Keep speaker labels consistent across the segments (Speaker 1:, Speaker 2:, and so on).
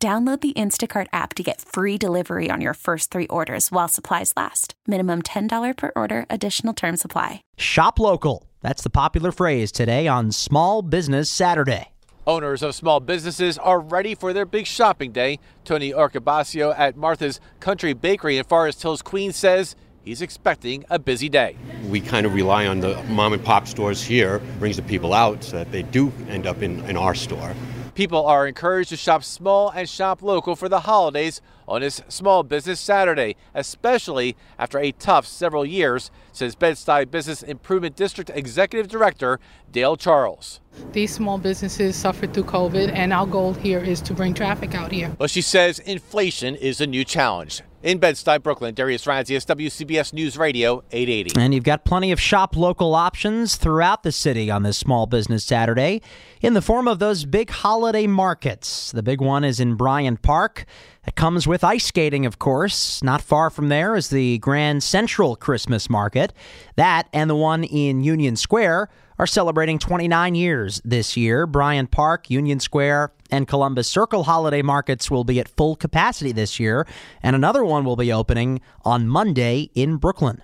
Speaker 1: Download the Instacart app to get free delivery on your first three orders while supplies last. Minimum $10 per order, additional term supply.
Speaker 2: Shop local. That's the popular phrase today on Small Business Saturday.
Speaker 3: Owners of small businesses are ready for their big shopping day. Tony Arcabasio at Martha's Country Bakery in Forest Hills, Queens says he's expecting a busy day.
Speaker 4: We kind of rely on the mom and pop stores here, brings the people out so that they do end up in, in our store.
Speaker 3: People are encouraged to shop small and shop local for the holidays on this Small Business Saturday, especially after a tough several years, says Bed-Stuy Business Improvement District Executive Director Dale Charles.
Speaker 5: These small businesses suffered through COVID, and our goal here is to bring traffic out here.
Speaker 3: Well, she says inflation is a new challenge. In Bed-Stuy, Brooklyn, Darius Radzius, WCBS News Radio, 880.
Speaker 2: And you've got plenty of shop local options throughout the city on this Small Business Saturday in the form of those big holiday markets. The big one is in Bryant Park. It comes with ice skating, of course. Not far from there is the Grand Central Christmas Market. That and the one in Union Square are celebrating 29 years this year. Bryant Park, Union Square, and Columbus Circle holiday markets will be at full capacity this year, and another one will be opening on Monday in Brooklyn.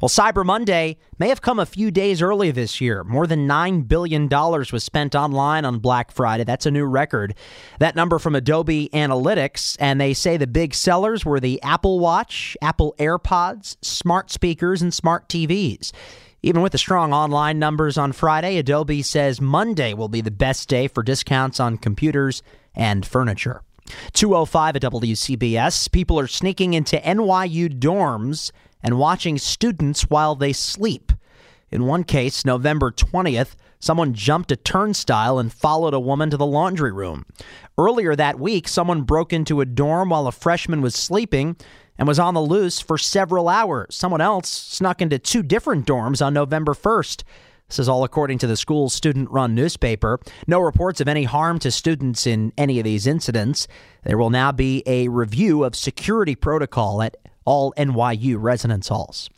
Speaker 2: Well, Cyber Monday may have come a few days early this year. More than $9 billion was spent online on Black Friday. That's a new record. That number from Adobe Analytics, and they say the big sellers were the Apple Watch, Apple AirPods, smart speakers, and smart TVs. Even with the strong online numbers on Friday, Adobe says Monday will be the best day for discounts on computers and furniture. 205 at WCBS. People are sneaking into NYU dorms and watching students while they sleep. In one case, November 20th, someone jumped a turnstile and followed a woman to the laundry room. Earlier that week, someone broke into a dorm while a freshman was sleeping and was on the loose for several hours. Someone else snuck into two different dorms on November 1st. This is all according to the school's student run newspaper. No reports of any harm to students in any of these incidents. There will now be a review of security protocol at all NYU residence halls.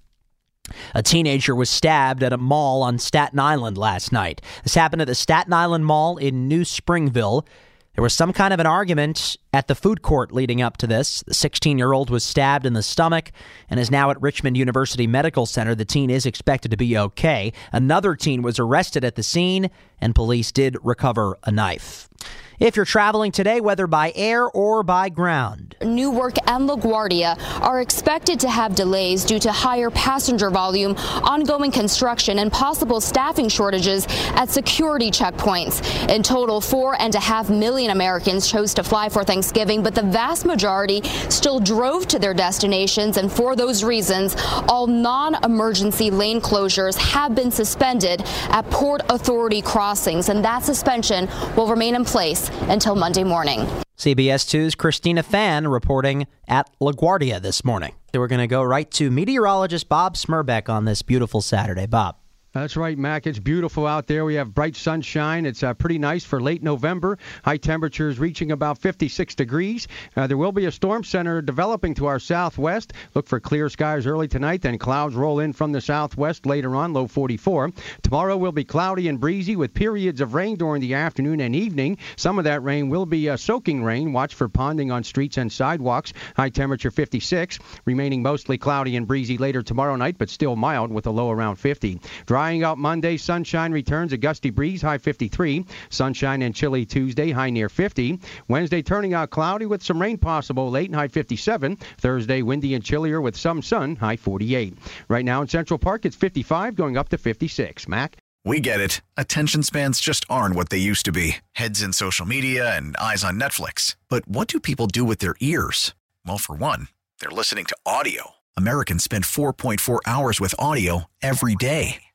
Speaker 2: A teenager was stabbed at a mall on Staten Island last night. This happened at the Staten Island Mall in New Springville. There was some kind of an argument at the food court leading up to this. The 16 year old was stabbed in the stomach and is now at Richmond University Medical Center. The teen is expected to be okay. Another teen was arrested at the scene, and police did recover a knife. If you're traveling today, whether by air or by ground,
Speaker 6: Newark and LaGuardia are expected to have delays due to higher passenger volume, ongoing construction, and possible staffing shortages at security checkpoints. In total, four and a half million Americans chose to fly for Thanksgiving, but the vast majority still drove to their destinations, and for those reasons, all non emergency lane closures have been suspended at Port Authority crossings, and that suspension will remain in place until Monday morning.
Speaker 2: CBS 2's Christina Fan reporting at LaGuardia this morning. So we're going to go right to meteorologist Bob Smerbeck on this beautiful Saturday. Bob.
Speaker 7: That's right, Mac. It's beautiful out there. We have bright sunshine. It's uh, pretty nice for late November. High temperatures reaching about 56 degrees. Uh, there will be a storm center developing to our southwest. Look for clear skies early tonight, then clouds roll in from the southwest later on, low 44. Tomorrow will be cloudy and breezy with periods of rain during the afternoon and evening. Some of that rain will be uh, soaking rain. Watch for ponding on streets and sidewalks. High temperature 56. Remaining mostly cloudy and breezy later tomorrow night, but still mild with a low around 50. Dry Drying out Monday, sunshine returns, a gusty breeze, high 53. Sunshine and chilly Tuesday, high near 50. Wednesday turning out cloudy with some rain possible late, high 57. Thursday windy and chillier with some sun, high 48. Right now in Central Park, it's 55 going up to 56. Mac?
Speaker 8: We get it. Attention spans just aren't what they used to be heads in social media and eyes on Netflix. But what do people do with their ears? Well, for one, they're listening to audio. Americans spend 4.4 hours with audio every day.